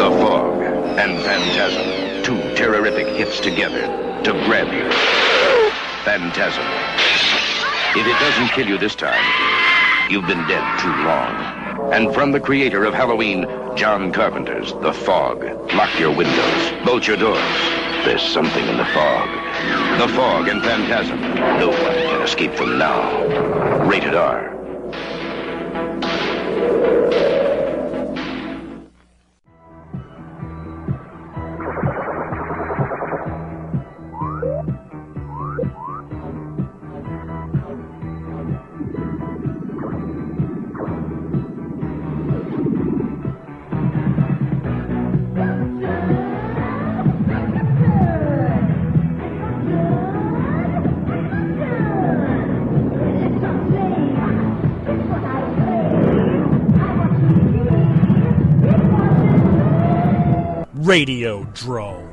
The Fog and Phantasm. Two terrorific hits together to grab you. Phantasm. If it doesn't kill you this time, you've been dead too long. And from the creator of Halloween, John Carpenter's The Fog. Lock your windows, bolt your doors. There's something in the fog. The Fog and Phantasm. No one can escape from now. Rated R. Radiodrome.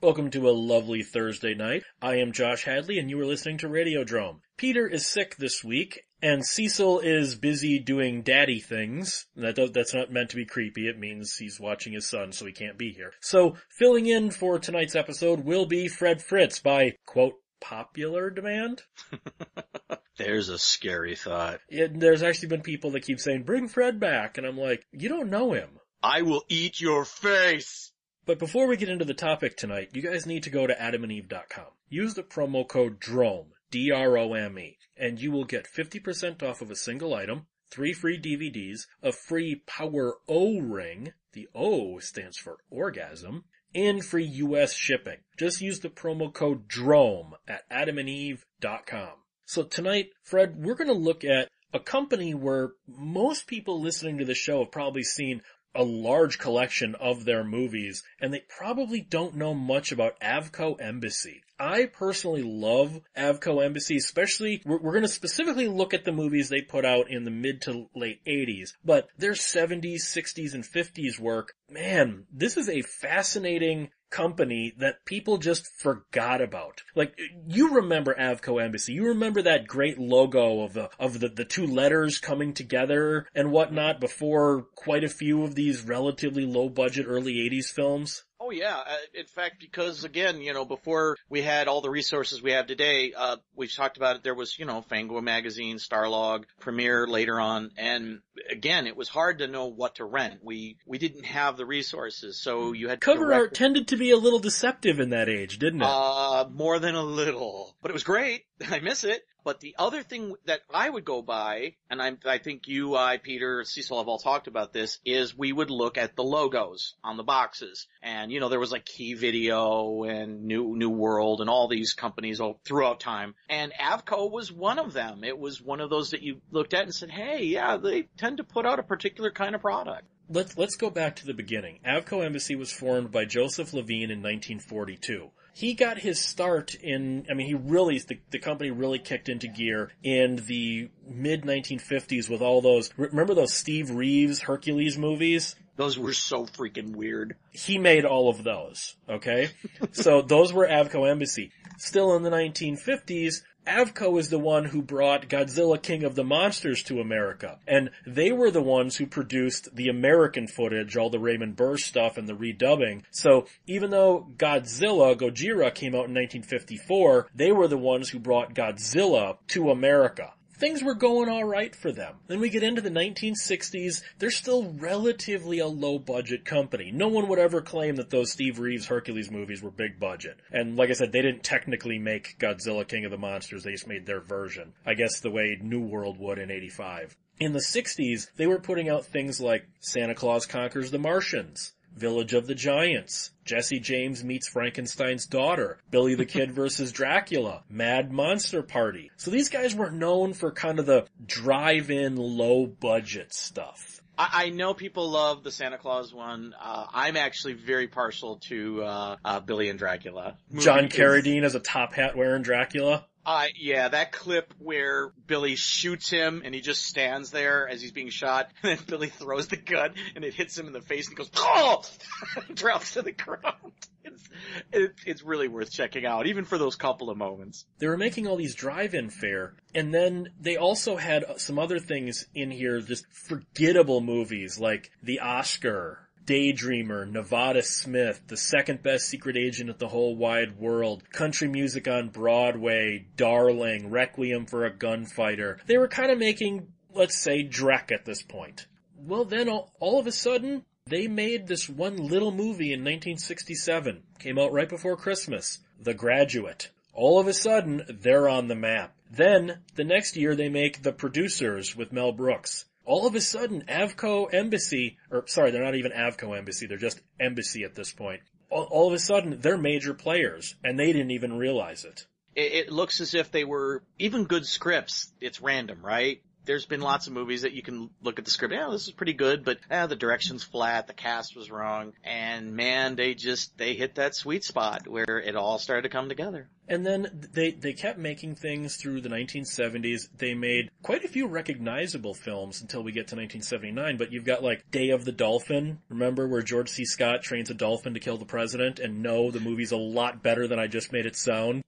Welcome to a lovely Thursday night. I am Josh Hadley and you are listening to Radio Radiodrome. Peter is sick this week and Cecil is busy doing daddy things. That does, that's not meant to be creepy. It means he's watching his son so he can't be here. So filling in for tonight's episode will be Fred Fritz by quote popular demand. There's a scary thought. It, there's actually been people that keep saying, bring Fred back. And I'm like, you don't know him. I will eat your face! But before we get into the topic tonight, you guys need to go to adamandeve.com. Use the promo code DROME, D-R-O-M-E, and you will get 50% off of a single item, three free DVDs, a free Power O ring, the O stands for orgasm, and free US shipping. Just use the promo code DROME at adamandeve.com. So tonight, Fred, we're going to look at a company where most people listening to the show have probably seen a large collection of their movies and they probably don't know much about Avco Embassy. I personally love Avco Embassy, especially we're, we're going to specifically look at the movies they put out in the mid to late 80s, but their 70s, 60s, and 50s work, man, this is a fascinating company that people just forgot about. Like, you remember Avco Embassy. You remember that great logo of the, of the, the two letters coming together and whatnot before quite a few of these relatively low budget early 80s films? Oh yeah, uh, in fact, because again, you know, before we had all the resources we have today, uh, we've talked about it, there was, you know, Fango magazine, Starlog, Premiere later on, and again, it was hard to know what to rent. We, we didn't have the resources, so you had Cover art tended to be a little deceptive in that age, didn't it? Uh, more than a little. But it was great. I miss it. But the other thing that I would go by, and I, I think you, I, Peter, Cecil have all talked about this, is we would look at the logos on the boxes. And, you know, there was like Key Video and New, New World and all these companies all throughout time. And Avco was one of them. It was one of those that you looked at and said, hey, yeah, they tend to put out a particular kind of product. Let's, let's go back to the beginning. Avco Embassy was formed by Joseph Levine in 1942 he got his start in, I mean, he really, the, the company really kicked into gear in the mid 1950s with all those, remember those Steve Reeves Hercules movies? Those were so freaking weird. He made all of those, okay? so those were Avco Embassy. Still in the 1950s, Avco is the one who brought Godzilla King of the Monsters to America. And they were the ones who produced the American footage, all the Raymond Burr stuff and the redubbing. So even though Godzilla, Gojira came out in 1954, they were the ones who brought Godzilla to America things were going alright for them. Then we get into the 1960s, they're still relatively a low budget company. No one would ever claim that those Steve Reeves Hercules movies were big budget. And like I said, they didn't technically make Godzilla King of the Monsters, they just made their version. I guess the way New World would in 85. In the 60s, they were putting out things like Santa Claus Conquers the Martians, Village of the Giants, Jesse James meets Frankenstein's daughter, Billy the Kid versus Dracula, Mad Monster Party. So these guys were known for kind of the drive-in low budget stuff. I, know people love the Santa Claus one. Uh, I'm actually very partial to uh, uh, Billy and Dracula. John Carradine as a top hat wearing Dracula. Uh, yeah, that clip where Billy shoots him and he just stands there as he's being shot, and then Billy throws the gun and it hits him in the face and he goes, oh! drops to the ground. It's, it, it's really worth checking out, even for those couple of moments. They were making all these drive-in fare, and then they also had some other things in here, just forgettable movies like The Oscar, Daydreamer, Nevada Smith, the second best secret agent at the whole wide world, country music on Broadway, Darling, Requiem for a Gunfighter. They were kind of making, let's say, Drek at this point. Well then all, all of a sudden, they made this one little movie in 1967. Came out right before Christmas. The Graduate. All of a sudden, they're on the map. Then, the next year they make The Producers with Mel Brooks. All of a sudden, Avco Embassy, or sorry, they're not even Avco Embassy, they're just Embassy at this point. All, all of a sudden, they're major players, and they didn't even realize it. It, it looks as if they were even good scripts. It's random, right? there's been lots of movies that you can look at the script. Yeah, this is pretty good, but yeah, the direction's flat, the cast was wrong, and man, they just they hit that sweet spot where it all started to come together. And then they they kept making things through the 1970s. They made quite a few recognizable films until we get to 1979. But you've got like Day of the Dolphin. Remember where George C. Scott trains a dolphin to kill the president? And no, the movie's a lot better than I just made it sound.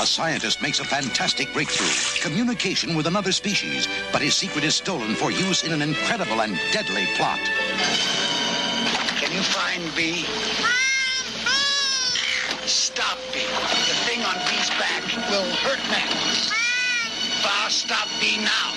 A scientist makes a fantastic breakthrough, communication with another species, but his secret is stolen for use in an incredible and deadly plot. Can you find B? Will hurt men. Bow, stop B now.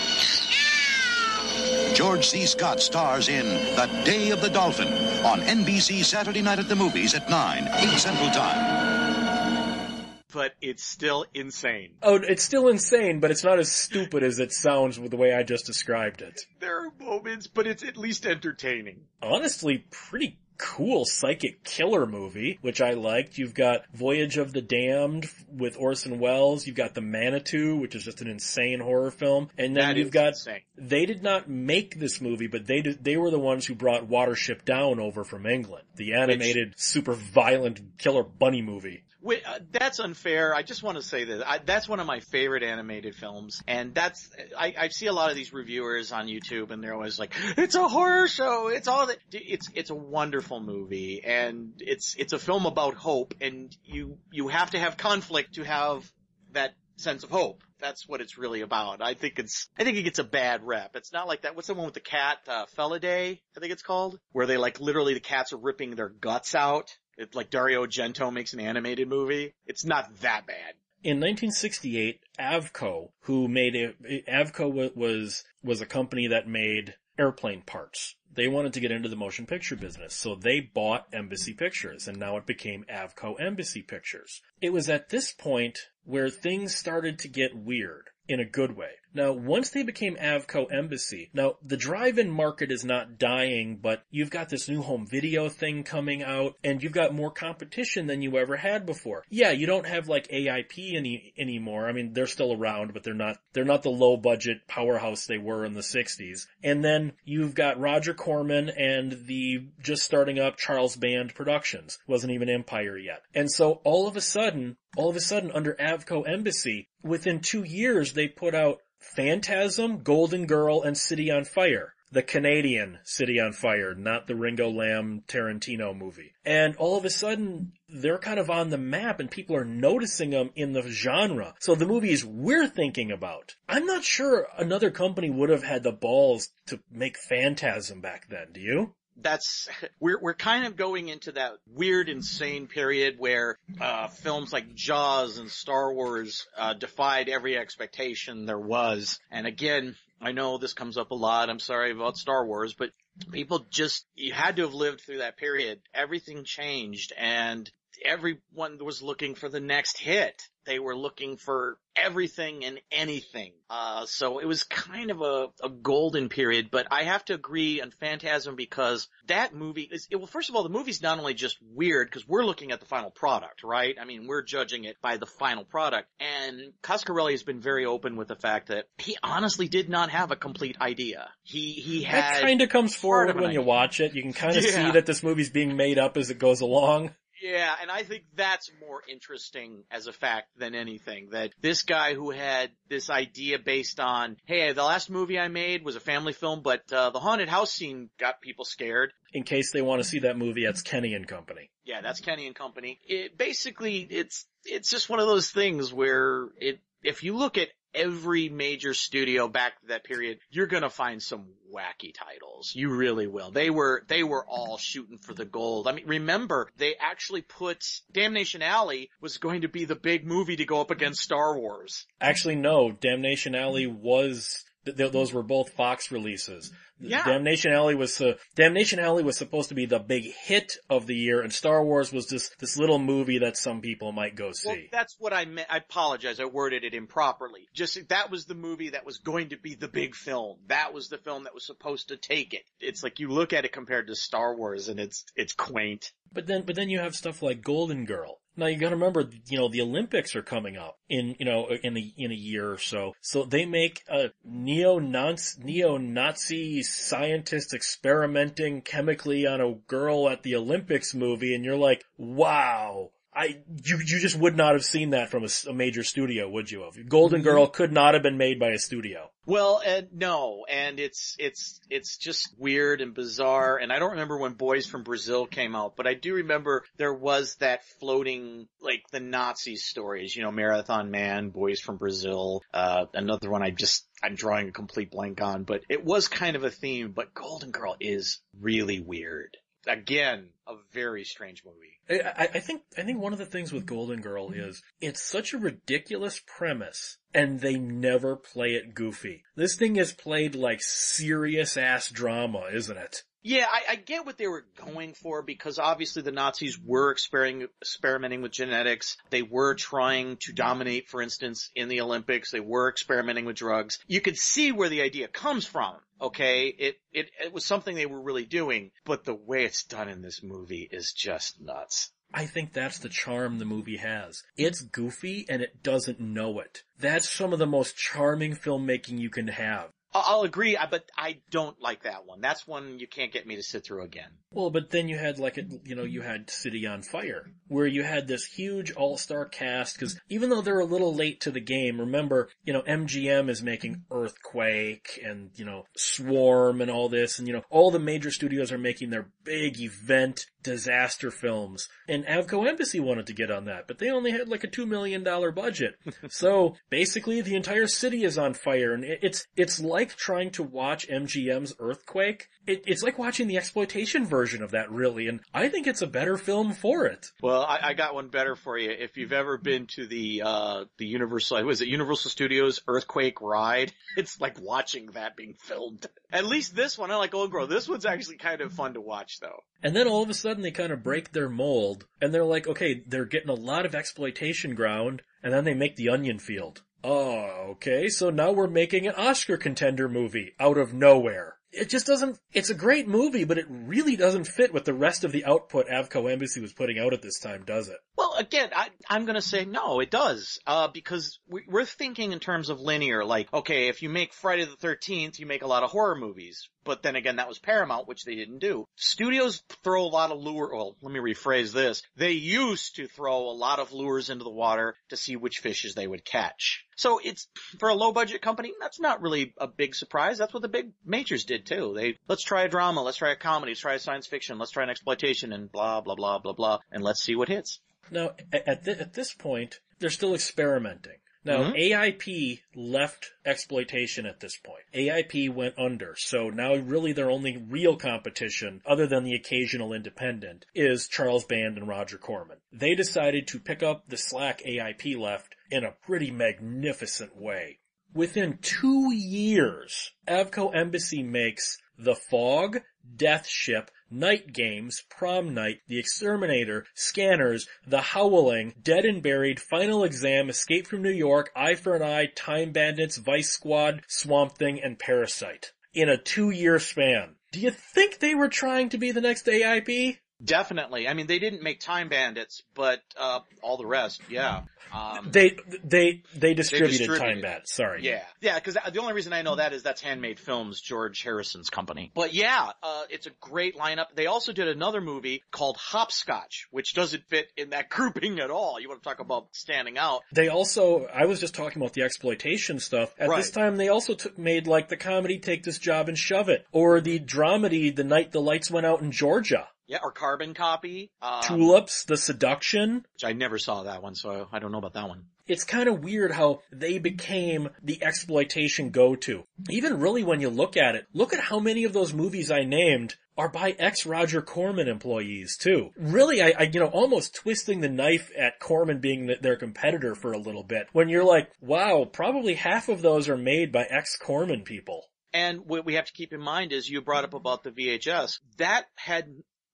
George C. Scott stars in The Day of the Dolphin on NBC Saturday night at the movies at 9, 8 Central Time. But it's still insane. Oh, it's still insane, but it's not as stupid as it sounds with the way I just described it. There are moments, but it's at least entertaining. Honestly, pretty cool psychic killer movie, which I liked. You've got Voyage of the Damned with Orson Welles. You've got The Manitou, which is just an insane horror film. And then That you've got, insane. they did not make this movie, but they did, they were the ones who brought Watership Down over from England. The animated, super violent killer bunny movie. Uh, that's unfair. I just want to say that I, that's one of my favorite animated films, and that's I, I see a lot of these reviewers on YouTube, and they're always like, "It's a horror show. It's all that." It's it's a wonderful movie, and it's it's a film about hope, and you you have to have conflict to have that sense of hope. That's what it's really about. I think it's I think it gets a bad rep. It's not like that. What's the one with the cat? Uh, Felidae, I think it's called, where they like literally the cats are ripping their guts out. It's like Dario Argento makes an animated movie. It's not that bad. In 1968, Avco, who made it, Avco was, was a company that made airplane parts. They wanted to get into the motion picture business, so they bought Embassy Pictures, and now it became Avco Embassy Pictures. It was at this point where things started to get weird. In a good way. Now, once they became Avco Embassy, now the drive-in market is not dying, but you've got this new home video thing coming out, and you've got more competition than you ever had before. Yeah, you don't have like AIP any anymore. I mean, they're still around, but they're not they're not the low budget powerhouse they were in the 60s. And then you've got Roger Corman and the just starting up Charles Band Productions. Wasn't even Empire yet. And so all of a sudden, all of a sudden under Avco Embassy, within two years they put out Phantasm, Golden Girl, and City on Fire. The Canadian City on Fire, not the Ringo Lam Tarantino movie. And all of a sudden, they're kind of on the map and people are noticing them in the genre. So the movies we're thinking about, I'm not sure another company would have had the balls to make Phantasm back then, do you? That's we're we're kind of going into that weird, insane period where uh, films like Jaws and Star Wars uh, defied every expectation there was. And again, I know this comes up a lot. I'm sorry about Star Wars, but people just you had to have lived through that period. Everything changed, and everyone was looking for the next hit. They were looking for everything and anything. Uh, so it was kind of a, a golden period, but I have to agree on Phantasm because that movie is, it, well, first of all, the movie's not only just weird because we're looking at the final product, right? I mean, we're judging it by the final product. And Coscarelli has been very open with the fact that he honestly did not have a complete idea. He, he had. That kind of comes forward when you watch it. You can kind of Yeah. see that this movie's being made up as it goes along. Yeah, and I think that's more interesting as a fact than anything. That this guy who had this idea based on, hey, the last movie I made was a family film, but uh, the haunted house scene got people scared. In case they want to see that movie, that's Kenny and Company. Yeah, that's Kenny and Company. It basically it's it's just one of those things where it if you look at every major studio back to that period, you're gonna find some wacky titles. You really will. They were, they were all shooting for the gold. I mean, remember, they actually put Damnation Alley was going to be the big movie to go up against Star Wars. Actually, no, Damnation Alley was th- th- those were both Fox releases. Yeah. Damnation Alley was uh, Damnation Alley was supposed to be the big hit of the year, and Star Wars was just this little movie that some people might go see. Well, that's what I meant. I apologize. I worded it improperly. Just that was the movie that was going to be the big film. That was the film that was supposed to take it. It's like you look at it compared to Star Wars, and it's it's quaint. But then, but then you have stuff like Golden Girl. Now you gotta remember, you know, the Olympics are coming up in, you know, in a, in a year or so. So they make a neo neo-Nazi scientist experimenting chemically on a girl at the Olympics movie and you're like, wow. I, you, you just would not have seen that from a major studio, would you have? Golden Girl could not have been made by a studio. Well, and no, and it's it's it's just weird and bizarre. And I don't remember when Boys from Brazil came out, but I do remember there was that floating like the Nazi stories. You know, Marathon Man, Boys from Brazil. Uh, another one I just I'm drawing a complete blank on, but it was kind of a theme. But Golden Girl is really weird. Again, a very strange movie. I, I think I think one of the things with Golden Girl is it's such a ridiculous premise, and they never play it goofy. This thing is played like serious ass drama, isn't it? Yeah, I, I get what they were going for because obviously the Nazis were experimenting, experimenting with genetics. They were trying to dominate, for instance, in the Olympics. They were experimenting with drugs. You could see where the idea comes from. Okay, it, it, it was something they were really doing, but the way it's done in this movie is just nuts. I think that's the charm the movie has. It's goofy and it doesn't know it. That's some of the most charming filmmaking you can have. I'll agree, but I don't like that one. That's one you can't get me to sit through again. Well, but then you had like, a, you know, you had City on Fire, where you had this huge all-star cast, cause even though they're a little late to the game, remember, you know, MGM is making Earthquake and, you know, Swarm and all this, and you know, all the major studios are making their big event disaster films. And Avco Embassy wanted to get on that, but they only had like a two million dollar budget. so basically the entire city is on fire and it's, it's like trying to watch MGM's Earthquake. It, it's like watching the exploitation version of that really, and I think it's a better film for it. Well, I, I got one better for you. If you've ever been to the uh the Universal, was it Universal Studios Earthquake ride? It's like watching that being filmed. At least this one, I like Old Girl. This one's actually kind of fun to watch, though. And then all of a sudden they kind of break their mold and they're like, okay, they're getting a lot of exploitation ground and then they make the onion field. Oh, okay, so now we're making an Oscar contender movie out of nowhere. It just doesn't, it's a great movie, but it really doesn't fit with the rest of the output Avco Embassy was putting out at this time, does it? Well, again, I, I'm gonna say no, it does, uh, because we, we're thinking in terms of linear. Like, okay, if you make Friday the 13th, you make a lot of horror movies. But then again, that was Paramount, which they didn't do. Studios throw a lot of lure, well, let me rephrase this. They used to throw a lot of lures into the water to see which fishes they would catch. So it's, for a low budget company, that's not really a big surprise. That's what the big majors did too. They, let's try a drama, let's try a comedy, let's try a science fiction, let's try an exploitation and blah, blah, blah, blah, blah, and let's see what hits. Now, at, th- at this point, they're still experimenting. Now, Mhm. AIP left exploitation at this point. AIP went under, so now really their only real competition, other than the occasional independent, is Charles Band and Roger Corman. They decided to pick up the slack AIP left in a pretty magnificent way. Within two years, Avco Embassy makes The Fog, Death Ship, Night Games, Prom Night, The Exterminator, Scanners, The Howling, Dead and Buried, Final Exam, Escape from New York, Eye for an Eye, Time Bandits, Vice Squad, Swamp Thing, and Parasite. In a two year span. Do you think they were trying to be the next AIP? Definitely. I mean, they didn't make Time Bandits, but uh, all the rest, yeah. Um, They they they distributed, distributed. Time Bat. Sorry. yeah, yeah. Because the only reason I know that is that's Handmade Films, George Harrison's company. But yeah, uh, it's a great lineup. They also did another movie called Hopscotch, which doesn't fit in that grouping at all. You want to talk about standing out? They also, I was just talking about the exploitation stuff. At this time, they also took, made like the comedy Take This Job and Shove It, or the dramedy The Night the Lights Went Out in Georgia. Yeah, or Carbon Copy. Um, Tulips, The Seduction. Which I never saw that one, so I don't know about that one. It's kind of weird how they became the exploitation go-to. Even really when you look at it, look at how many of those movies I named are by ex-Roger Corman employees too. Really, I, I, you know, almost twisting the knife at Corman being the, their competitor for a little bit. When you're like, wow, probably half of those are made by ex-Corman people. And what we have to keep in mind is you brought up about the VHS. That had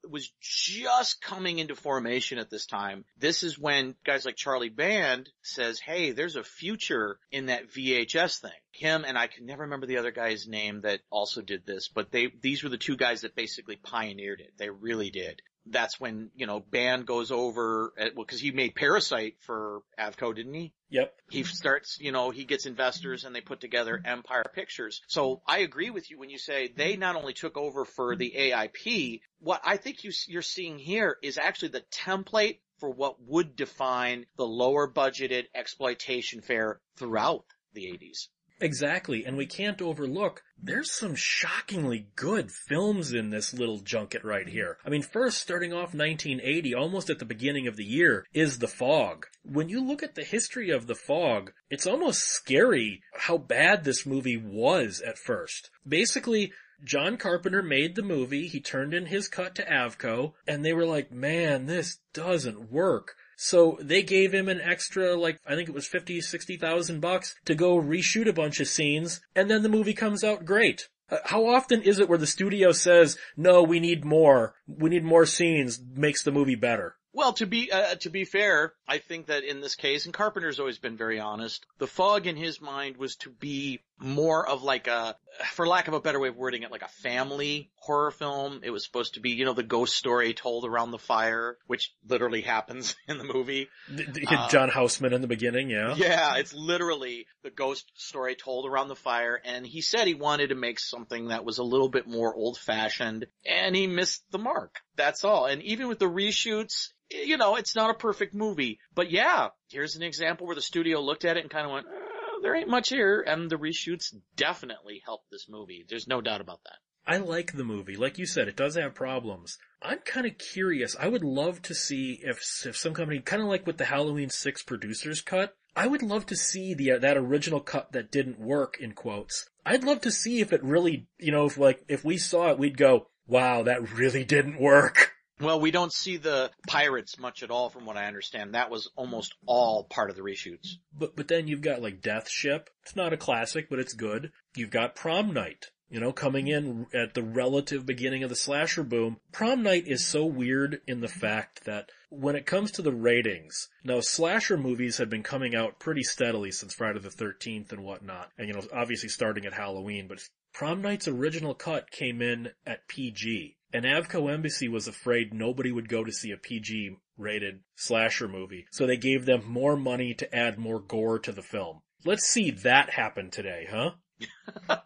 was just coming into formation at this time. This is when guys like Charlie Band says, "Hey, there's a future in that VHS thing." Him and I can never remember the other guy's name that also did this, but they these were the two guys that basically pioneered it. They really did. That's when, you know, Band goes over, at, well, cause he made Parasite for Avco, didn't he? Yep. he starts, you know, he gets investors and they put together Empire Pictures. So I agree with you when you say they not only took over for the AIP, what I think you, you're seeing here is actually the template for what would define the lower budgeted exploitation fare throughout the 80s. Exactly, and we can't overlook, there's some shockingly good films in this little junket right here. I mean, first, starting off 1980, almost at the beginning of the year, is The Fog. When you look at the history of The Fog, it's almost scary how bad this movie was at first. Basically, John Carpenter made the movie, he turned in his cut to Avco, and they were like, man, this doesn't work. So they gave him an extra, like, I think it was 50, 60,000 bucks to go reshoot a bunch of scenes, and then the movie comes out great. Uh, How often is it where the studio says, no, we need more, we need more scenes, makes the movie better? Well, to be uh, to be fair, I think that in this case, and Carpenter's always been very honest. The fog in his mind was to be more of like a, for lack of a better way of wording it, like a family horror film. It was supposed to be, you know, the ghost story told around the fire, which literally happens in the movie. Uh, John Houseman in the beginning, yeah? Yeah, it's literally the ghost story told around the fire, and he said he wanted to make something that was a little bit more old fashioned, and he missed the mark. That's all. And even with the reshoots, you know, it's not a perfect movie. But yeah, here's an example where the studio looked at it and kind of went, there ain't much here, and the reshoots definitely helped this movie. There's no doubt about that. I like the movie. Like you said, it does have problems. I'm kind of curious. I would love to see if, if some company, kind of like with the Halloween 6 producer's cut, I would love to see the, that original cut that didn't work, in quotes. I'd love to see if it really, you know, if like, if we saw it, we'd go, wow, that really didn't work. Well, we don't see the pirates much at all from what I understand. That was almost all part of the reshoots. But, but then you've got like Death Ship. It's not a classic, but it's good. You've got Prom Night. You know, coming in at the relative beginning of the slasher boom. Prom Night is so weird in the fact that when it comes to the ratings, now slasher movies have been coming out pretty steadily since Friday the 13th and whatnot. And you know, obviously starting at Halloween, but Prom Night's original cut came in at PG. And Avco Embassy was afraid nobody would go to see a PG rated slasher movie, so they gave them more money to add more gore to the film. Let's see that happen today, huh?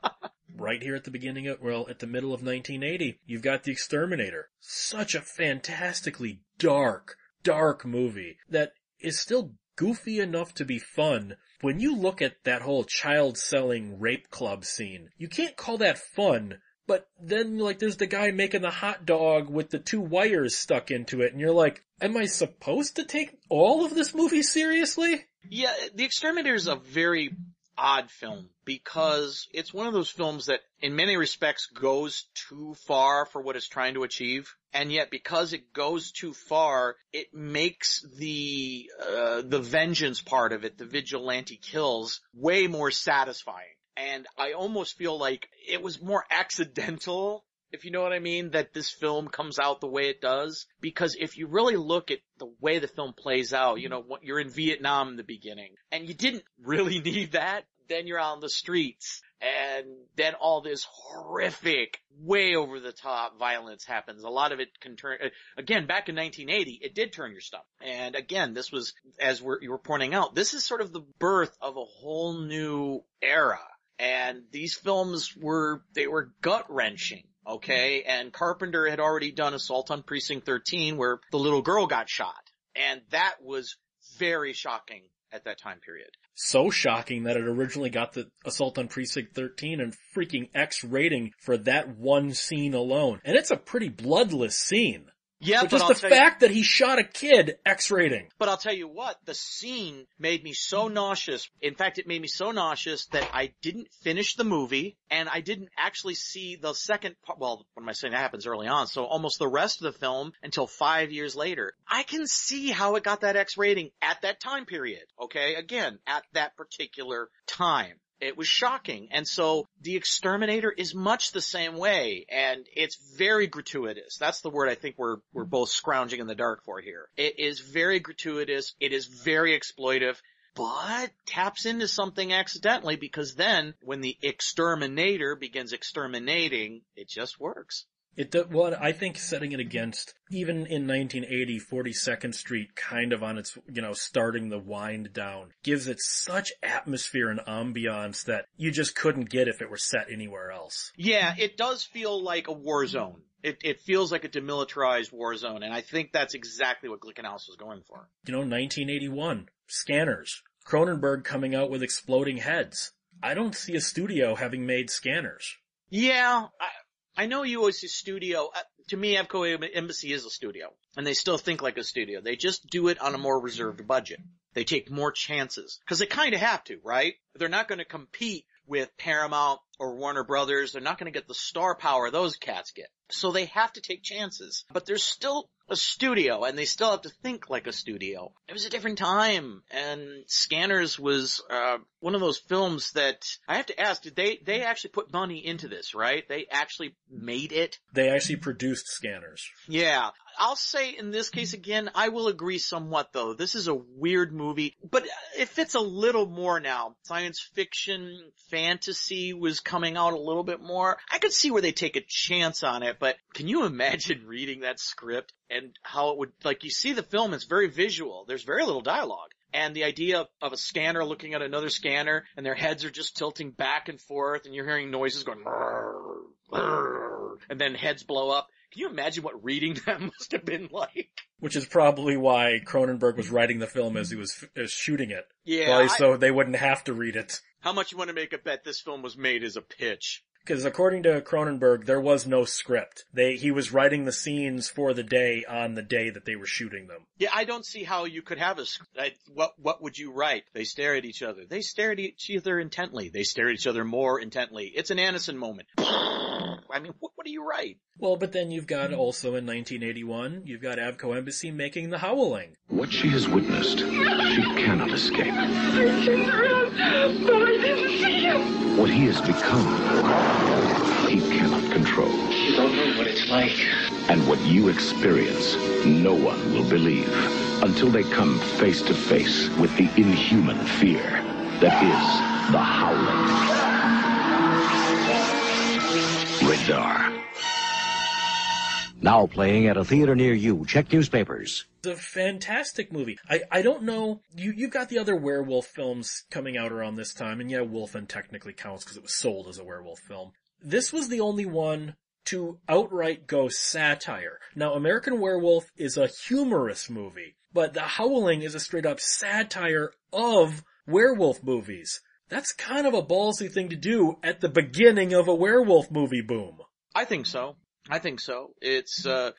right here at the beginning of, well, at the middle of 1980, you've got The Exterminator. Such a fantastically dark, dark movie that is still goofy enough to be fun. When you look at that whole child selling rape club scene, you can't call that fun, but then like there's the guy making the hot dog with the two wires stuck into it and you're like, am I supposed to take all of this movie seriously? Yeah, The Exterminator is a very odd film because it's one of those films that in many respects goes too far for what it's trying to achieve. And yet because it goes too far, it makes the, uh, the vengeance part of it, the vigilante kills, way more satisfying. And I almost feel like it was more accidental if you know what I mean, that this film comes out the way it does. Because if you really look at the way the film plays out, you know, you're in Vietnam in the beginning, and you didn't really need that, then you're on the streets. and then all this horrific, way over the top violence happens. A lot of it can turn, uh, again, back in 1980, it did turn your stomach. And again, this was, as we're, you were pointing out, this is sort of the birth of a whole new era. And these films were, they were gut wrenching. Okay. And Carpenter had already done Assault on Precinct 13 where the little girl got shot. And that was very shocking at that time period. So shocking that it originally got the Assault on Precinct 13 and freaking X rating for that one scene alone. And it's a pretty bloodless scene. Yeah, but but just I'll the tell you- fact that he shot a kid, X rating. But I'll tell you what, the scene made me so nauseous. In fact, it made me so nauseous that I didn't finish the movie and I didn't actually see the second part. Well, what am I saying? That happens early on. So almost the rest of the film until five years later. I can see how it got that X rating at that time period. Okay. Again, at that particular time. It was shocking. And so the exterminator is much the same way and it's very gratuitous. That's the word I think we're, we're both scrounging in the dark for here. It is very gratuitous. It is very exploitive. But taps into something accidentally because then when the exterminator begins exterminating, it just works. It do, well, I think setting it against even in 1980, 42nd Street, kind of on its you know starting the wind down, gives it such atmosphere and ambiance that you just couldn't get if it were set anywhere else. Yeah, it does feel like a war zone. It, it feels like a demilitarized war zone, and I think that's exactly what Glickenhaus was going for. You know, 1981, Scanners, Cronenberg coming out with exploding heads. I don't see a studio having made Scanners. Yeah, I, know you always say studio. Uh, to me, Avco Embassy is a studio, and they still think like a studio. They just do it on a more reserved budget. They take more chances because they kind of have to, right? They're not going to compete with Paramount or Warner Brothers. They're not going to get the star power those cats get. So they have to take chances. But there's still a studio and they still have to think like a studio. It was a different time and Scanners was, uh, one of those films that I have to ask, did they, they actually put money into this, right? They actually made it? They actually produced Scanners. Yeah. I'll say in this case again, I will agree somewhat though. This is a weird movie, but it fits a little more now. Science fiction, fantasy was coming out a little bit more. I could see where they take a chance on it, but can you imagine reading that script and how it would, like you see the film, it's very visual. There's very little dialogue. And the idea of a scanner looking at another scanner and their heads are just tilting back and forth and you're hearing noises going, "Rrr, rrr," and then heads blow up. Can you imagine what reading that must have been like? Which is probably why Cronenberg was writing the film as he was as shooting it. Yeah. Probably I- so they wouldn't have to read it. How much you want to make a bet this film was made as a pitch? Because according to Cronenberg, there was no script. They, he was writing the scenes for the day on the day that they were shooting them. Yeah, I don't see how you could have a script. I- What what would you write? They stare at each other. They stare at each other intently. They stare at each other more intently. It's an Anderson moment. I mean, what, what do you write? Well, but then you've got also in 1981, you've got Avco Embassy making The Howling. What she has witnessed, she cannot escape. I around, but I didn't see him. What he has become, he cannot control. You don't know what it's like. And what you experience, no one will believe until they come face to face with the inhuman fear that is the howling. Radar. Now playing at a theater near you. Check newspapers. It's a fantastic movie. I, I don't know, you, you've got the other werewolf films coming out around this time, and yeah, Wolfen technically counts because it was sold as a werewolf film. This was the only one to outright go satire. Now, American Werewolf is a humorous movie, but The Howling is a straight up satire of werewolf movies. That's kind of a ballsy thing to do at the beginning of a werewolf movie boom. I think so. I think so. It's uh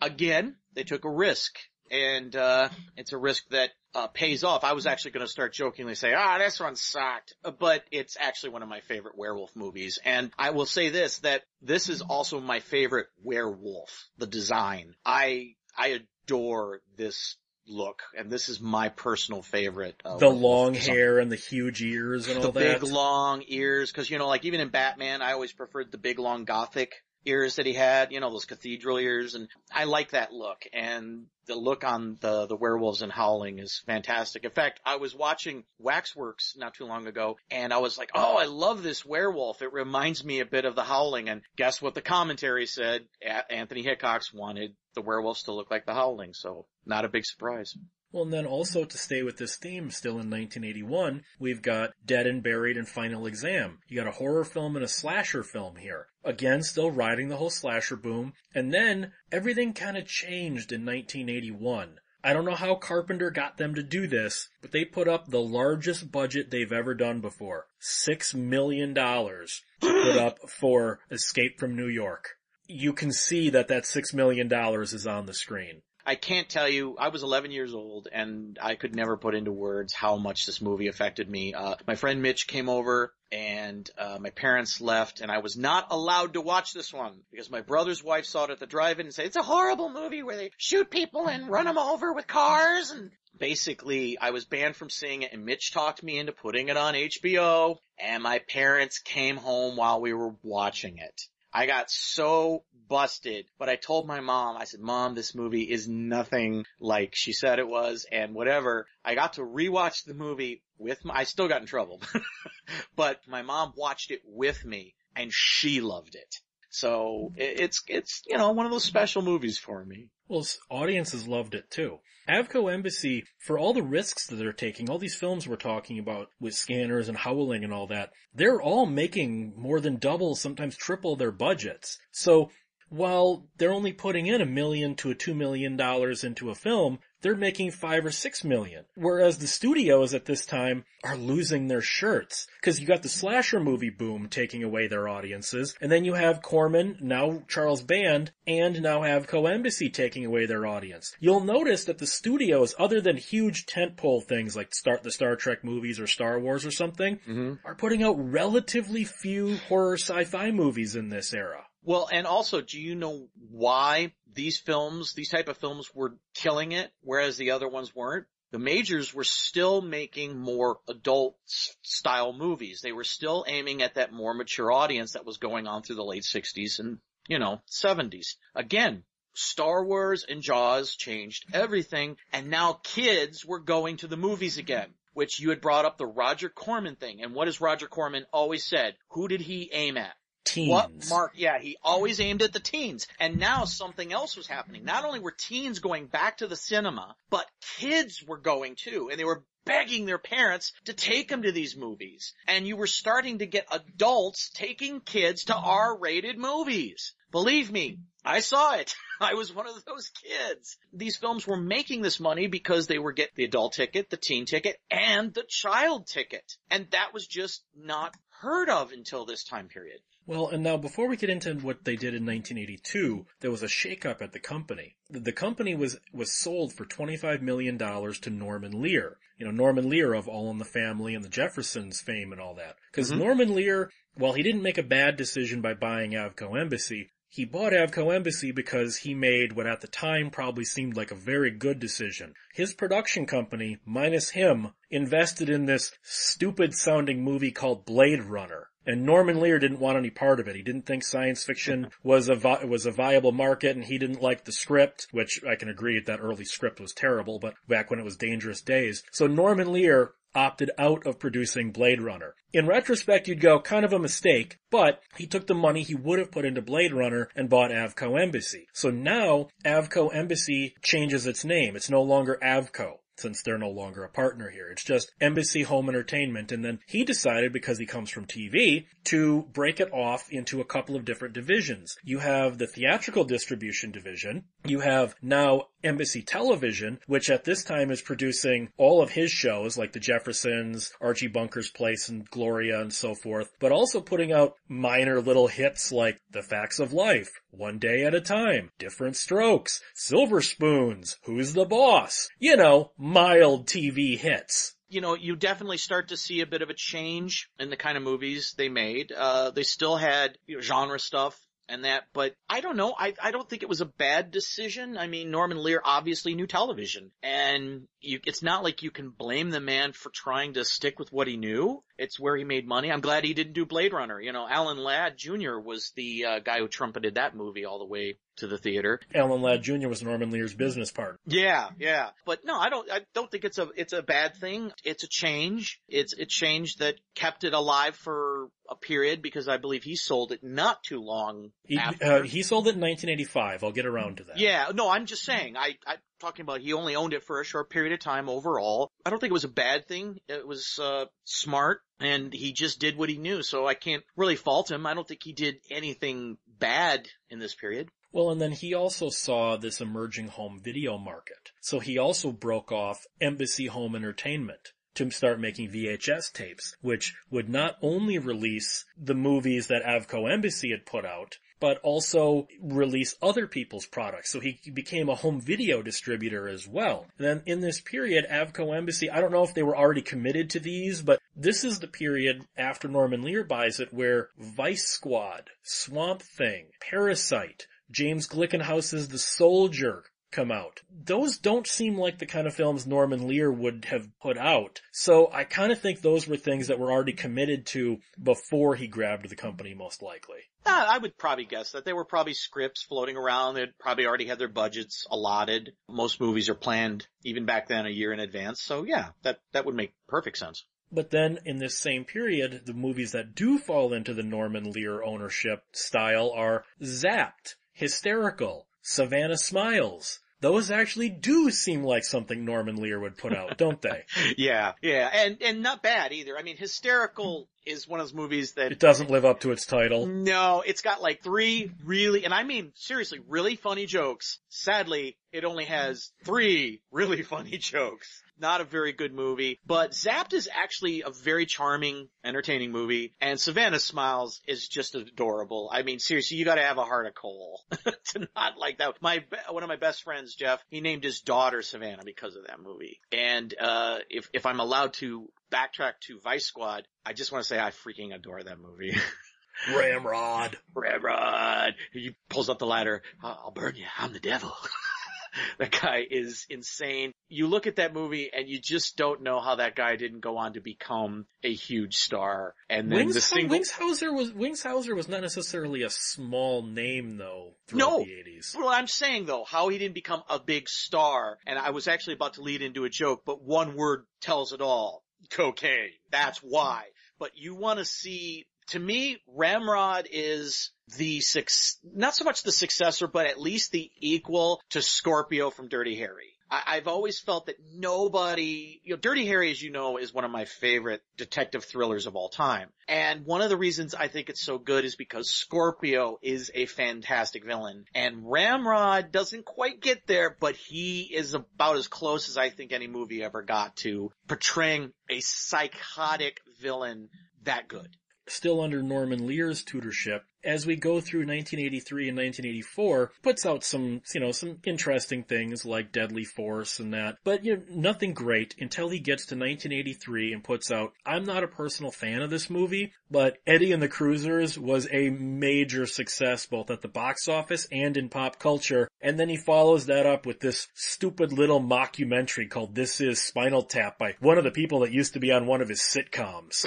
again, they took a risk and uh it's a risk that uh pays off. I was actually going to start jokingly say, "Ah, this one sucked." But it's actually one of my favorite werewolf movies. And I will say this that this is also my favorite werewolf, the design. I I adore this look and this is my personal favorite. Uh, The long hair and the huge ears and all the that. big long ears, because you know, like even in Batman, I always preferred the big long gothic ears that he had, you know, those cathedral ears, and I like that look. And the look on the the werewolves and Howling is fantastic. In fact, I was watching Waxworks not too long ago, and I was like, "Oh, I love this werewolf. It reminds me a bit of the Howling." And guess what? The commentary said A- Anthony Hickox wanted the werewolves to look like the Howling, so not a big surprise. Well, and then also to stay with this theme, still in 1981, we've got Dead and Buried and Final Exam. You got a horror film and a slasher film here. Again, still riding the whole slasher boom. And then everything kind of changed in 1981. I don't know how Carpenter got them to do this, but they put up the largest budget they've ever done before. Six million dollars to put up for Escape from New York. You can see that that six million dollars is on the screen. I can't tell you, I was 11 years old and I could never put into words how much this movie affected me. Uh, my friend Mitch came over and, uh, my parents left and I was not allowed to watch this one because my brother's wife saw it at the drive-in and said, it's a horrible movie where they shoot people and run them over with cars and basically I was banned from seeing it and Mitch talked me into putting it on HBO and my parents came home while we were watching it. I got so busted, but I told my mom, I said, mom, this movie is nothing like she said it was and whatever. I got to rewatch the movie with my, I still got in trouble, but my mom watched it with me and she loved it. So it's, it's, you know, one of those special movies for me. Well, audiences loved it too. Avco Embassy, for all the risks that they're taking, all these films we're talking about with scanners and howling and all that, they're all making more than double, sometimes triple their budgets. So while they're only putting in a million to a two million dollars into a film, they're making five or six million. Whereas the studios at this time are losing their shirts. Cause you got the slasher movie boom taking away their audiences, and then you have Corman, now Charles Band, and now Avco Embassy taking away their audience. You'll notice that the studios, other than huge tentpole things like start the Star Trek movies or Star Wars or something, mm-hmm. are putting out relatively few horror sci-fi movies in this era. Well, and also, do you know why these films, these type of films were killing it, whereas the other ones weren't? The majors were still making more adult style movies. They were still aiming at that more mature audience that was going on through the late 60s and, you know, 70s. Again, Star Wars and Jaws changed everything, and now kids were going to the movies again which you had brought up the Roger Corman thing. And what has Roger Corman always said? Who did he aim at? Teens. What mark? Yeah, he always aimed at the teens. And now something else was happening. Not only were teens going back to the cinema, but kids were going too. And they were begging their parents to take them to these movies. And you were starting to get adults taking kids to R-rated movies. Believe me, I saw it. I was one of those kids. These films were making this money because they were getting the adult ticket, the teen ticket, and the child ticket. And that was just not heard of until this time period. Well, and now before we get into what they did in 1982, there was a shakeup at the company. The company was, was sold for $25 million to Norman Lear. You know, Norman Lear of All in the Family and the Jeffersons fame and all that. Cause mm-hmm. Norman Lear, while he didn't make a bad decision by buying Avco Embassy, he bought Avco Embassy because he made what at the time probably seemed like a very good decision. His production company, minus him, invested in this stupid sounding movie called Blade Runner. And Norman Lear didn't want any part of it. He didn't think science fiction was a vi- was a viable market, and he didn't like the script, which I can agree that early script was terrible. But back when it was Dangerous Days, so Norman Lear opted out of producing Blade Runner. In retrospect, you'd go kind of a mistake, but he took the money he would have put into Blade Runner and bought Avco Embassy. So now Avco Embassy changes its name. It's no longer Avco since they're no longer a partner here. It's just Embassy Home Entertainment. And then he decided, because he comes from TV, to break it off into a couple of different divisions. You have the theatrical distribution division. You have now Embassy Television, which at this time is producing all of his shows like The Jeffersons, Archie Bunker's Place and Gloria and so forth, but also putting out minor little hits like The Facts of Life, One Day at a Time, Diff'rent Strokes, Silver Spoons, Who's the Boss? You know, mild TV hits you know, you definitely start to see a bit of a change in the kind of movies they made. Uh, they still had you know, genre stuff and that, but I don't know. I, I don't think it was a bad decision. I mean, Norman Lear obviously knew television and you, it's not like you can blame the man for trying to stick with what he knew. It's where he made money. I'm glad he didn't do Blade Runner. You know, Alan Ladd Jr. was the uh, guy who trumpeted that movie all the way to the theater. Alan Ladd Jr. was Norman Lear's business partner. Yeah, yeah. But no, I don't, I don't think it's a, it's a bad thing. It's a change. It's a change that kept it alive for a period because I believe he sold it not too long He, after. uh, he sold it in 1985. I'll get around to that. Yeah, no, I'm just saying. I, I'm talking about he only owned it for a short period of time overall. I don't think it was a bad thing. It was uh, smart, and he just did what he knew. So I can't really fault him. I don't think he did anything bad in this period. Well, and then he also saw this emerging home video market. So he also broke off Embassy Home Entertainment to start making VHS tapes, which would not only release the movies that Avco Embassy had put out, but also release other people's products. So he became a home video distributor as well. And then in this period, Avco Embassy, I don't know if they were already committed to these, but this is the period after Norman Lear buys it where Vice Squad, Swamp Thing, Parasite, James Glickenhaus's The Soldier come out. Those don't seem like the kind of films Norman Lear would have put out. So I kind of think those were things that were already committed to before he grabbed the company most likely. Uh, I would probably guess that they were probably scripts floating around. They'd probably already had their budgets allotted. Most movies are planned even back then a year in advance. So yeah, that, that would make perfect sense. But then in this same period, the movies that do fall into the Norman Lear ownership style are Zapped, Hysterical, Savannah Smiles. Those actually do seem like something Norman Lear would put out, don't they? Yeah, yeah, and and not bad either. I mean, hysterical is one of those movies that It doesn't live up to its title. No, it's got like three really, and I mean seriously, really funny jokes. Sadly, it only has three really funny jokes. Not a very good movie, but Zapped is actually a very charming, entertaining movie, and Savannah Smiles is just adorable. I mean, seriously, you gotta have a heart of coal to not like that. My, one of my best friends, Jeff, he named his daughter Savannah because of that movie. And, uh, if, if I'm allowed to backtrack to Vice Squad, I just want to say I freaking adore that movie. Ramrod. Ramrod. He pulls up the ladder. I'll I'll burn you. I'm the devil. that guy is insane. You look at that movie and you just don't know how that guy didn't go on to become a huge star. And then Wings, the single. Wings Hauser was Wings Hauser was not necessarily a small name though No. the eighties. Well, I'm saying though, how he didn't become a big star, and I was actually about to lead into a joke, but one word tells it all. Cocaine. That's why. But you want to see, to me, Ramrod is the suc not so much the successor, but at least the equal to Scorpio from Dirty Harry. I, I've always felt that nobody, you know, Dirty Harry, as you know, is one of my favorite detective thrillers of all time. And one of the reasons I think it's so good is because Scorpio is a fantastic villain. And Ramrod doesn't quite get there, but he is about as close as I think any movie ever got to portraying a psychotic villain that good. Still under Norman Lear's tutorship, as we go through 1983 and 1984, puts out some, you know, some interesting things like Deadly Force and that, but you know, nothing great until he gets to 1983 and puts out, I'm not a personal fan of this movie, but Eddie and the Cruisers was a major success both at the box office and in pop culture, and then he follows that up with this stupid little mockumentary called This Is Spinal Tap by one of the people that used to be on one of his sitcoms.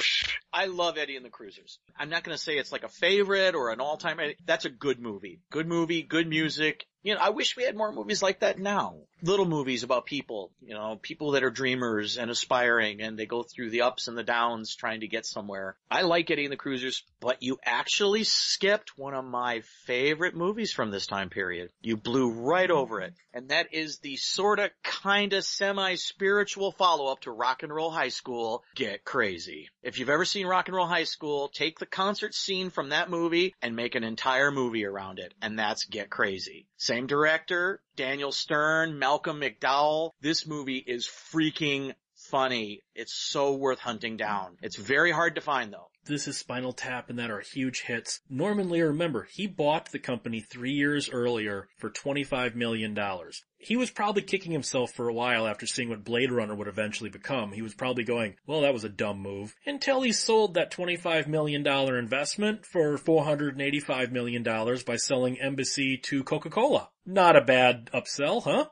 I love Eddie and the Cruisers. I'm not gonna say it's like a favorite or an all-time, that's a good movie. Good movie, good music. You know, I wish we had more movies like that now. Little movies about people, you know, people that are dreamers and aspiring and they go through the ups and the downs trying to get somewhere. I like and the Cruisers, but you actually skipped one of my favorite movies from this time period. You blew right over it. And that is the sorta, kinda, semi-spiritual follow-up to Rock and Roll High School, Get Crazy. If you've ever seen Rock and Roll High School, take the concert scene from that movie and make an entire movie around it. And that's Get Crazy. Same director, Daniel Stern, Malcolm McDowell. This movie is freaking funny. It's so worth hunting down. It's very hard to find though. This is Spinal Tap and that are huge hits. Norman Lear, remember, he bought the company three years earlier for $25 million. He was probably kicking himself for a while after seeing what Blade Runner would eventually become. He was probably going, well, that was a dumb move. Until he sold that $25 million investment for $485 million by selling Embassy to Coca-Cola. Not a bad upsell, huh?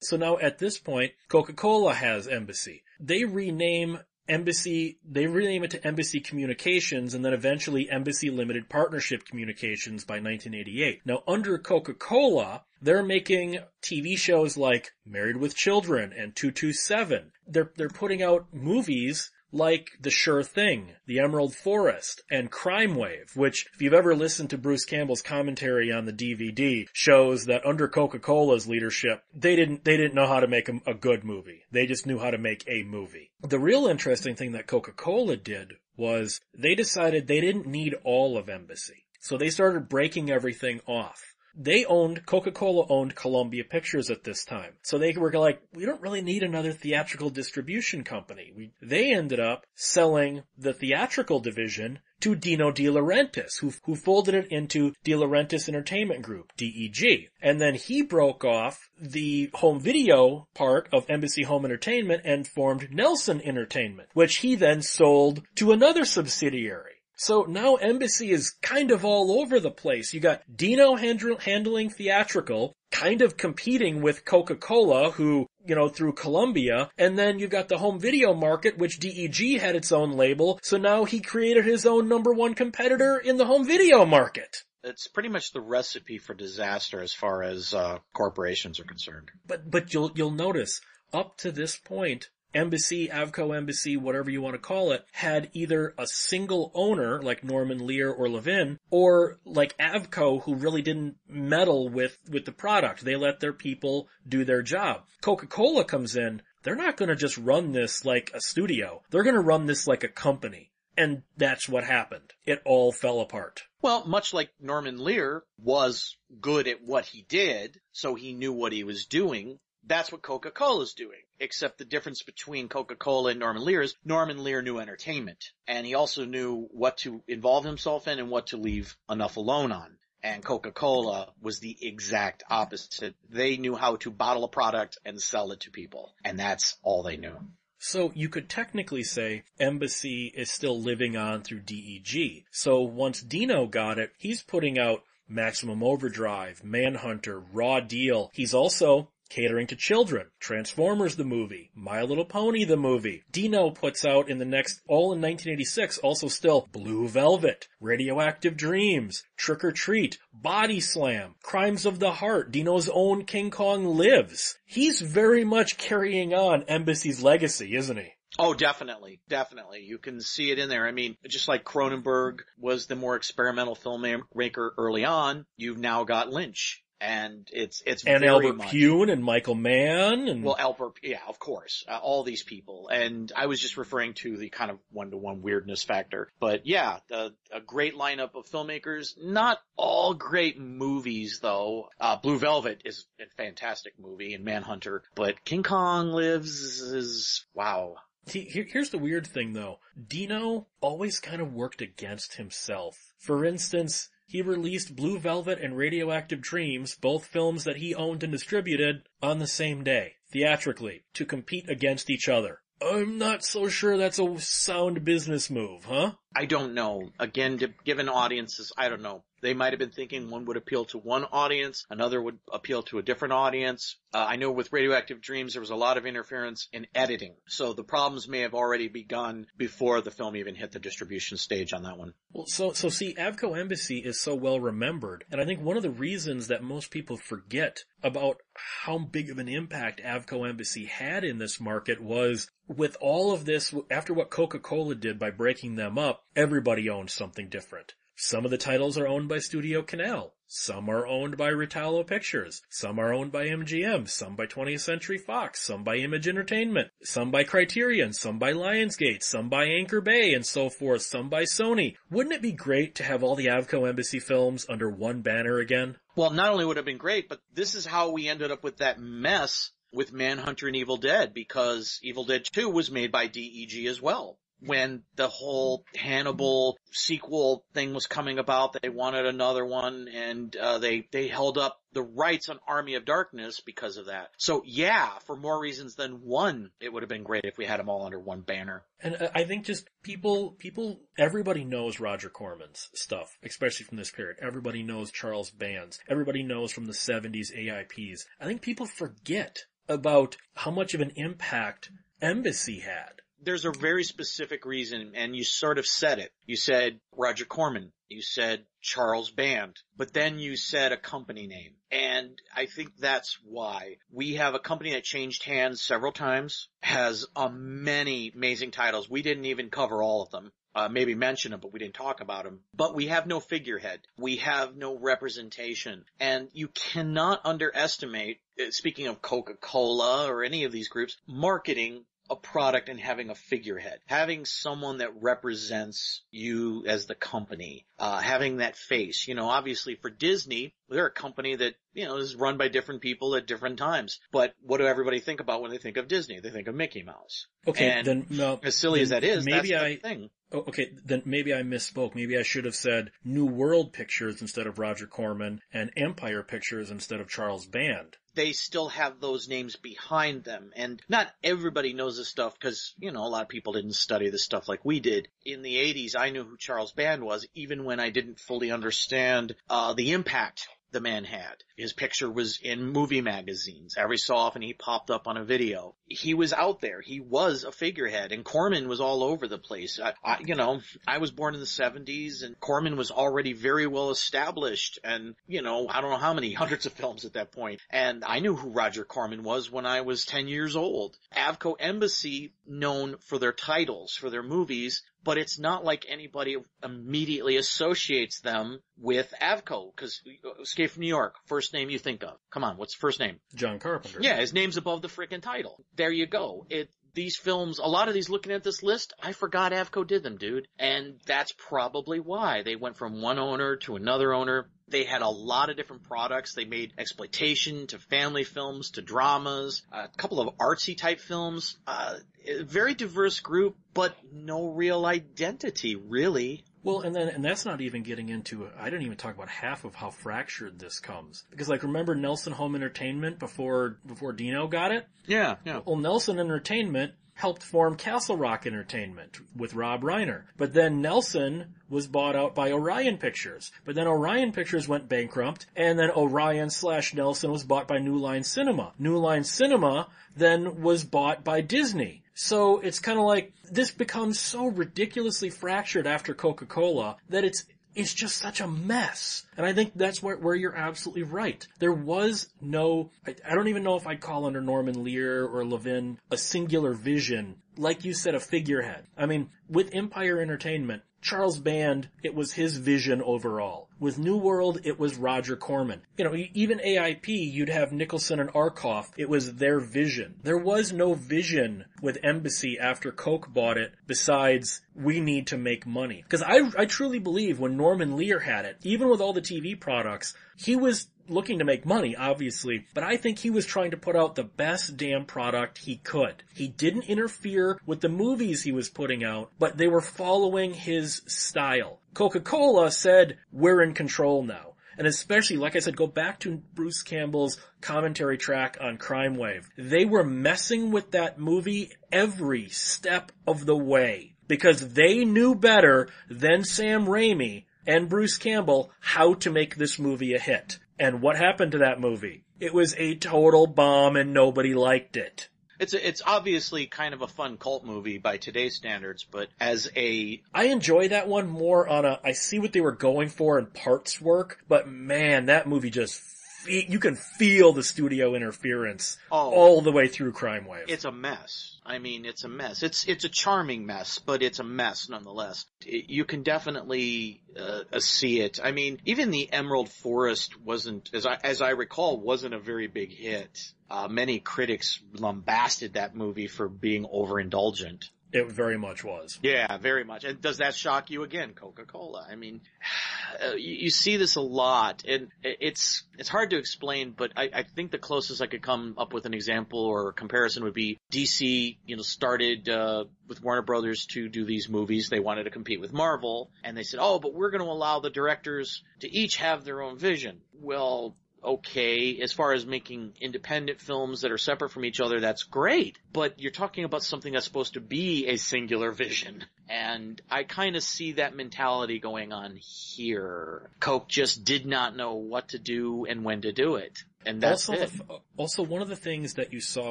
So now at this point, Coca-Cola has Embassy. They rename Embassy, they rename it to Embassy Communications and then eventually Embassy Limited Partnership Communications by 1988. Now under Coca-Cola, they're making TV shows like Married with Children and 227. They're, they're putting out movies like The Sure Thing, The Emerald Forest, and Crime Wave, which, if you've ever listened to Bruce Campbell's commentary on the DVD, shows that under Coca-Cola's leadership, they didn't, they didn't know how to make a, a good movie. They just knew how to make a movie. The real interesting thing that Coca-Cola did was they decided they didn't need all of Embassy. So they started breaking everything off they owned, Coca-Cola owned Columbia Pictures at this time. So they were like, we don't really need another theatrical distribution company. We, they ended up selling the theatrical division to Dino De Laurentiis, who, who folded it into De Laurentiis Entertainment Group, DEG. And then he broke off the home video part of Embassy Home Entertainment and formed Nelson Entertainment, which he then sold to another subsidiary. So now Embassy is kind of all over the place. You got Dino handl- handling theatrical, kind of competing with Coca-Cola, who, you know, through Columbia, and then you've got the home video market, which DEG had its own label, so now he created his own number one competitor in the home video market. it's pretty much the recipe for disaster as far as uh, corporations are concerned. But, but you'll, you'll notice, up to this point, Embassy, Avco Embassy, whatever you want to call it, had either a single owner like Norman Lear or Levin, or like Avco who really didn't meddle with, with the product. They let their people do their job. Coca-Cola comes in, they're not gonna just run this like a studio. They're gonna run this like a company. And that's what happened. It all fell apart. Well, much like Norman Lear was good at what he did, so he knew what he was doing, that's what Coca-Cola's doing. Except the difference between Coca-Cola and Norman Lear is Norman Lear knew entertainment. And he also knew what to involve himself in and what to leave enough alone on. And Coca-Cola was the exact opposite. They knew how to bottle a product and sell it to people. And that's all they knew. So you could technically say Embassy is still living on through DEG. So once Dino got it, he's putting out Maximum Overdrive, Manhunter, Raw Deal. He's also catering to children. Transformers the movie, My Little Pony the movie. Dino puts out in the next, all in 1986, also still Blue Velvet, Radioactive Dreams, Trick or Treat, Body Slam, Crimes of the Heart, Dino's own King Kong Lives. He's very much carrying on Embassy's legacy, isn't he? Oh, definitely, definitely. You can see it in there. I mean, just like Cronenberg was the more experimental filmmaker early on, you've now got Lynch. And it's, it's And Albert much, Pyun and Michael Mann and Well, Albert, yeah, of course, uh, all these people. And I was just referring to the kind of one-to-one weirdness factor. But yeah, the, a great lineup of filmmakers. Not all great movies though. Uh, Blue Velvet is a fantastic movie and Manhunter, but King Kong Lives is, wow. See, here, here's the weird thing though. Dino always kind of worked against himself. For instance, he released Blue Velvet and Radioactive Dreams, both films that he owned and distributed, on the same day, theatrically, to compete against each other. I'm not so sure that's a sound business move, huh? I don't know. Again, given audiences, I don't know. They might have been thinking one would appeal to one audience, another would appeal to a different audience. Uh, I know with Radioactive Dreams there was a lot of interference in editing, so the problems may have already begun before the film even hit the distribution stage on that one. Well, so, so see, Avco Embassy is so well remembered, and I think one of the reasons that most people forget about how big of an impact Avco Embassy had in this market was with all of this, after what Coca-Cola did by breaking them up, everybody owns something different. Some of the titles are owned by Studio Canal. Some are owned by Rialto Pictures. Some are owned by MGM. Some by 20th Century Fox. Some by Image Entertainment. Some by Criterion. Some by Lionsgate. Some by Anchor Bay and so forth. Some by Sony. Wouldn't it be great to have all the Avco Embassy films under one banner again? Well, not only would it have been great, but this is how we ended up with that mess with Manhunter and Evil Dead because Evil Dead 2 was made by DEG as well. When the whole Hannibal sequel thing was coming about. They wanted another one and, uh, they, they held up the rights on Army of Darkness because of that. So yeah, for more reasons than one, it would have been great if we had them all under one banner. And uh, I think just people, people, everybody knows Roger Corman's stuff, especially from this period. Everybody knows Charles Band's. Everybody knows from the 70s AIPs. I think people forget about how much of an impact Embassy had. There's a very specific reason, and you sort of said it. You said Roger Corman. You said Charles Band. But then you said a company name. And I think that's why. We have a company that changed hands several times, has uh, many amazing titles. We didn't even cover all of them. Uh, maybe mention them, but we didn't talk about them. But we have no figurehead. We have no representation. And you cannot underestimate, uh, speaking of Coca-Cola or any of these groups, marketing a product and having a figurehead, having someone that represents you as the company, uh, having that face. You know, obviously for Disney, they're a company that, you know, is run by different people at different times. But what do everybody think about when they think of Disney? They think of Mickey Mouse. Okay, And then no, as silly as that is, maybe that's I the thing. Oh, okay, then maybe I misspoke. Maybe I should have said New World Pictures instead of Roger Corman and Empire Pictures instead of Charles Band. They still have those names behind them. And not everybody knows this stuff because, you know, a lot of people didn't study this stuff like we did. In the 80s, I knew who Charles Band was, even when I didn't fully understand, uh, the impact the man had. His picture was in movie magazines. Every so often he popped up on a video. He was out there. He was a figurehead and Corman was all over the place. I, I, you know, I was born in the 70s and Corman was already very well established and, you know, I don't know how many hundreds of films at that point. And I knew who Roger Corman was when I was 10 years old. Avco Embassy known for their titles, for their movies, but it's not like anybody immediately associates them with Avco, cause Escape from New York, first name you think of. Come on, what's the first name? John Carpenter. Yeah, his name's above the freaking title. There you go. It, these films, a lot of these looking at this list, I forgot Avco did them, dude. And that's probably why. They went from one owner to another owner. They had a lot of different products. They made exploitation to family films to dramas, a couple of artsy type films. Uh, a very diverse group, but no real identity, really. Well, and then, and that's not even getting into, I didn't even talk about half of how fractured this comes. Because like, remember Nelson Home Entertainment before, before Dino got it? Yeah, yeah. Well, Nelson Entertainment helped form Castle Rock Entertainment with Rob Reiner. But then Nelson was bought out by Orion Pictures. But then Orion Pictures went bankrupt, and then Orion slash Nelson was bought by New Line Cinema. New Line Cinema then was bought by Disney. So it's kind of like, this becomes so ridiculously fractured after Coca-Cola that it's it's just such a mess. And I think that's where, where you're absolutely right. There was no, I, I don't even know if I'd call under Norman Lear or Levin a singular vision. Like you said, a figurehead. I mean, with Empire Entertainment, Charles Band, it was his vision overall. With New World, it was Roger Corman. You know, even AIP, you'd have Nicholson and Arkoff. It was their vision. There was no vision with Embassy after Coke bought it besides we need to make money. Because I, I truly believe when Norman Lear had it, even with all the TV products, he was looking to make money, obviously, but I think he was trying to put out the best damn product he could. He didn't interfere with the movies he was putting out, but they were following his style. Coca-Cola said, we're in control now. And especially, like I said, go back to Bruce Campbell's commentary track on Crime Wave. They were messing with that movie every step of the way because they knew better than Sam Raimi and Bruce Campbell how to make this movie a hit. And what happened to that movie? It was a total bomb and nobody liked it. It's a, it's obviously kind of a fun cult movie by today's standards, but as a I enjoy that one more on a, I see what they were going for in parts work, but man, that movie just, fe- you can feel the studio interference Oh. all the way through Crime Wave. it's a mess. I mean, it's a mess. It's it's a charming mess, but it's a mess nonetheless. It- you can definitely uh, uh, see it. I mean, even the Emerald Forest wasn't, as I as I recall, wasn't a very big hit. Uh, many critics lambasted that movie for being overindulgent. It very much was. Yeah, very much. And does that shock you again, Coca-Cola? I mean, uh, you, you see this a lot, and it's it's hard to explain. But I, I think the closest I could come up with an example or comparison would be DC. You know, started uh, with Warner Brothers to do these movies. They wanted to compete with Marvel, and they said, "Oh, but we're going to allow the directors to each have their own vision." Well, okay. As far as making independent films that are separate from each other, that's great. But you're talking about something that's supposed to be a singular vision. And I kind of see that mentality going on here. Coke just did not know what to do and when to do it. And that's also, it. the, also, one of the things that you saw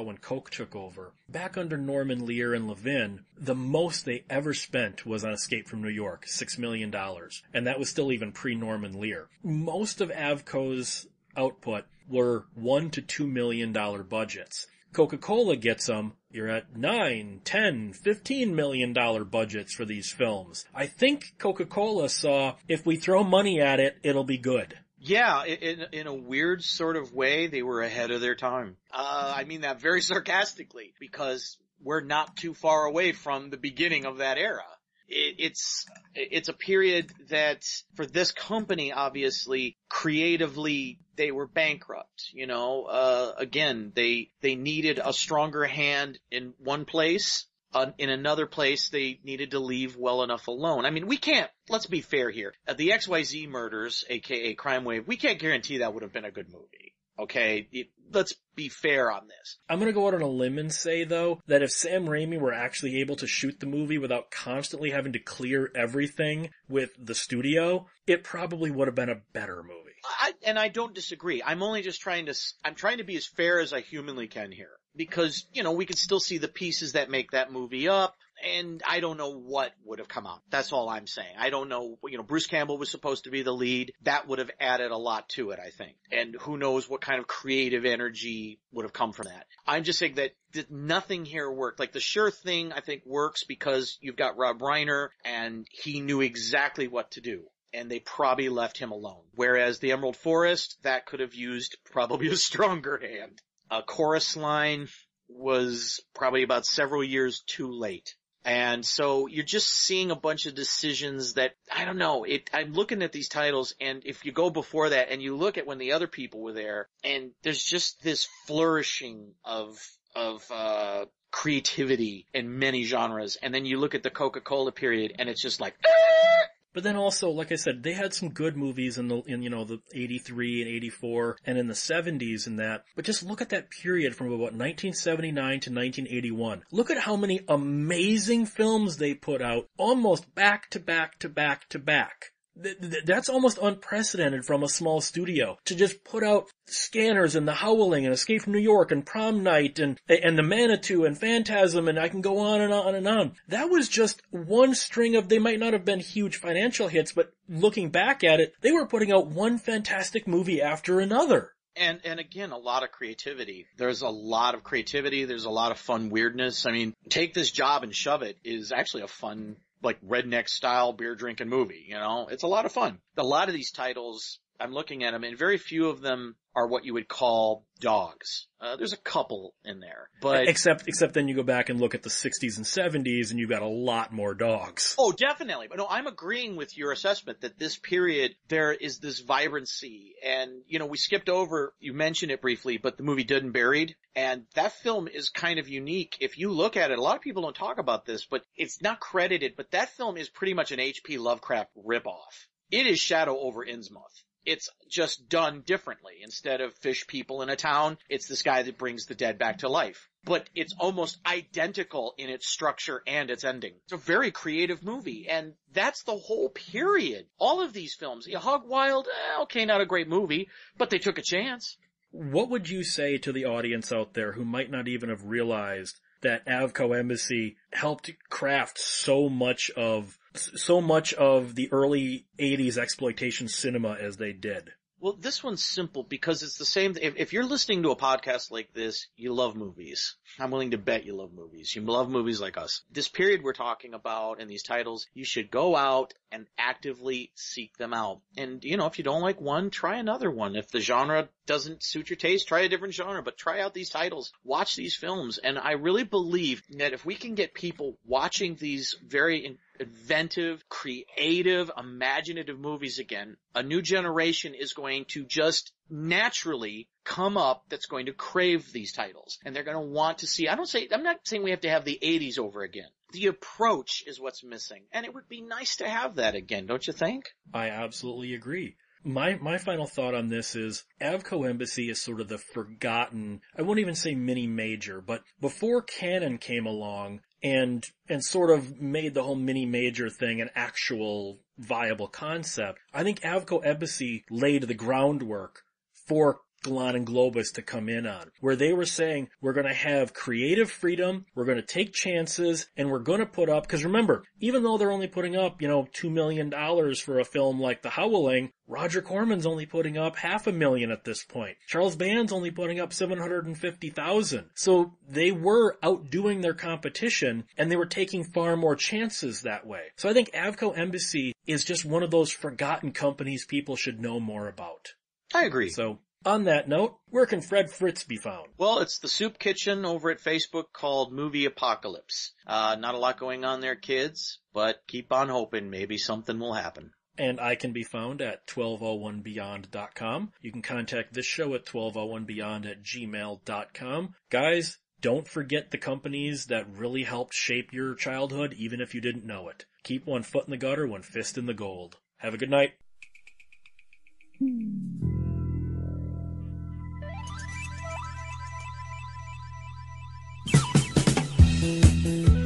when Coke took over, back under Norman Lear and Levin, the most they ever spent was on Escape from New York, six million dollars, and that was still even pre-Norman Lear. Most of Avco's output were one to two million dollar budgets. Coca-Cola gets them, you're at nine, ten, fifteen million dollar budgets for these films. I think Coca-Cola saw, if we throw money at it, it'll be good. Yeah, in, in a weird sort of way, they were ahead of their time. Uh, I mean that very sarcastically, because we're not too far away from the beginning of that era. It, it's, it's a period that, for this company, obviously, creatively, they were bankrupt, you know, uh, again, they, they needed a stronger hand in one place, uh, in another place, they needed to leave well enough alone. I mean, we can't, let's be fair here. Uh, the XYZ murders, aka Crime Wave, we can't guarantee that would have been a good movie. Okay? It, let's be fair on this. I'm gonna go out on a limb and say though, that if Sam Raimi were actually able to shoot the movie without constantly having to clear everything with the studio, it probably would have been a better movie. I, and I don't disagree. I'm only just trying to, I'm trying to be as fair as I humanly can here. Because, you know, we can still see the pieces that make that movie up, and I don't know what would have come out. That's all I'm saying. I don't know, you know, Bruce Campbell was supposed to be the lead. That would have added a lot to it, I think. And who knows what kind of creative energy would have come from that. I'm just saying that that nothing here worked. Like the sure thing, I think works because you've got Rob Reiner and he knew exactly what to do and they probably left him alone. Whereas the Emerald Forest, that could have used probably a stronger hand. A chorus line was probably about several years too late. And so you're just seeing a bunch of decisions that, I don't know, it, I'm looking at these titles and if you go before that and you look at when the other people were there and there's just this flourishing of, of, uh, creativity in many genres and then you look at the Coca-Cola period and it's just like, But then also, like I said, they had some good movies in the, in, you know, the 83 and 84 and in the 70s and that. But just look at that period from about 1979 to 1981. Look at how many amazing films they put out almost back to back to back to back. Th- th- That's almost unprecedented from a small studio to just put out Scanners and The Howling and Escape from New York and Prom Night and and The Manitou and Phantasm and I can go on and on and on. That was just one string of they might not have been huge financial hits, but looking back at it, they were putting out one fantastic movie after another. and and again a lot of creativity there's a lot of creativity there's a lot of fun weirdness i mean take this job and shove it is actually a fun like redneck style beer drinking movie you know? It's a lot of fun. A lot of these titles i'm looking at them and very few of them are what you would call dogs uh, there's a couple in there but Except, except then you go back and look at the 60s and 70s and you've got a lot more dogs. Oh, definitely. But no, I'm agreeing with your assessment that this period, there is this vibrancy. And, you know, we skipped over, you mentioned it briefly, but the movie Dead and Buried. And that film is kind of unique. If you look at it, a lot of people don't talk about this, but it's not credited, but that film is pretty much an H.P. Lovecraft ripoff. It is Shadow over Innsmouth. It's just done differently. Instead of fish people in a town, it's this guy that brings the dead back to life. But it's almost identical in its structure and its ending. It's a very creative movie, and that's the whole period. All of these films, Hog Wild, eh, okay, not a great movie, but they took a chance. What would you say to the audience out there who might not even have realized that Avco Embassy helped craft so much of so much of the early 80s exploitation cinema as they did? Well, this one's simple because it's the same. If, if you're listening to a podcast like this, you love movies. I'm willing to bet you love movies. You love movies like us. This period we're talking about and these titles, you should go out and actively seek them out. And, you know, if you don't like one, try another one. If the genre doesn't suit your taste, try a different genre, but try out these titles. Watch these films. And I really believe that if we can get people watching these very inventive, creative, imaginative movies again, a new generation is going to just naturally come up that's going to crave these titles. And they're going to want to see, I don't say, I'm not saying we have to have the 80s over again. The approach is what's missing. And it would be nice to have that again, don't you think? I absolutely agree. My my final thought on this is Avco Embassy is sort of the forgotten I won't even say mini major, but before Cannon came along and and sort of made the whole mini major thing an actual viable concept, I think Avco Embassy laid the groundwork for Golan and Globus to come in on, where they were saying, we're gonna have creative freedom, we're gonna take chances, and we're gonna put up, cause remember, even though they're only putting up, you know, two million dollars for a film like The Howling, Roger Corman's only putting up half a million at this point. Charles Band's only putting up 750,000. So they were outdoing their competition and they were taking far more chances that way. So I think Avco Embassy is just one of those forgotten companies people should know more about. I agree. So on that note, where can Fred Fritz be found? Well, it's the Soup Kitchen over at Facebook called Movie Apocalypse. Uh, not a lot going on there, kids, but keep on hoping maybe something will happen. And I can be found at 1201beyond.com. You can contact this show at 1201beyond at gmail.com. Guys, don't forget the companies that really helped shape your childhood, even if you didn't know it. Keep one foot in the gutter, one fist in the gold. Have a good night. Música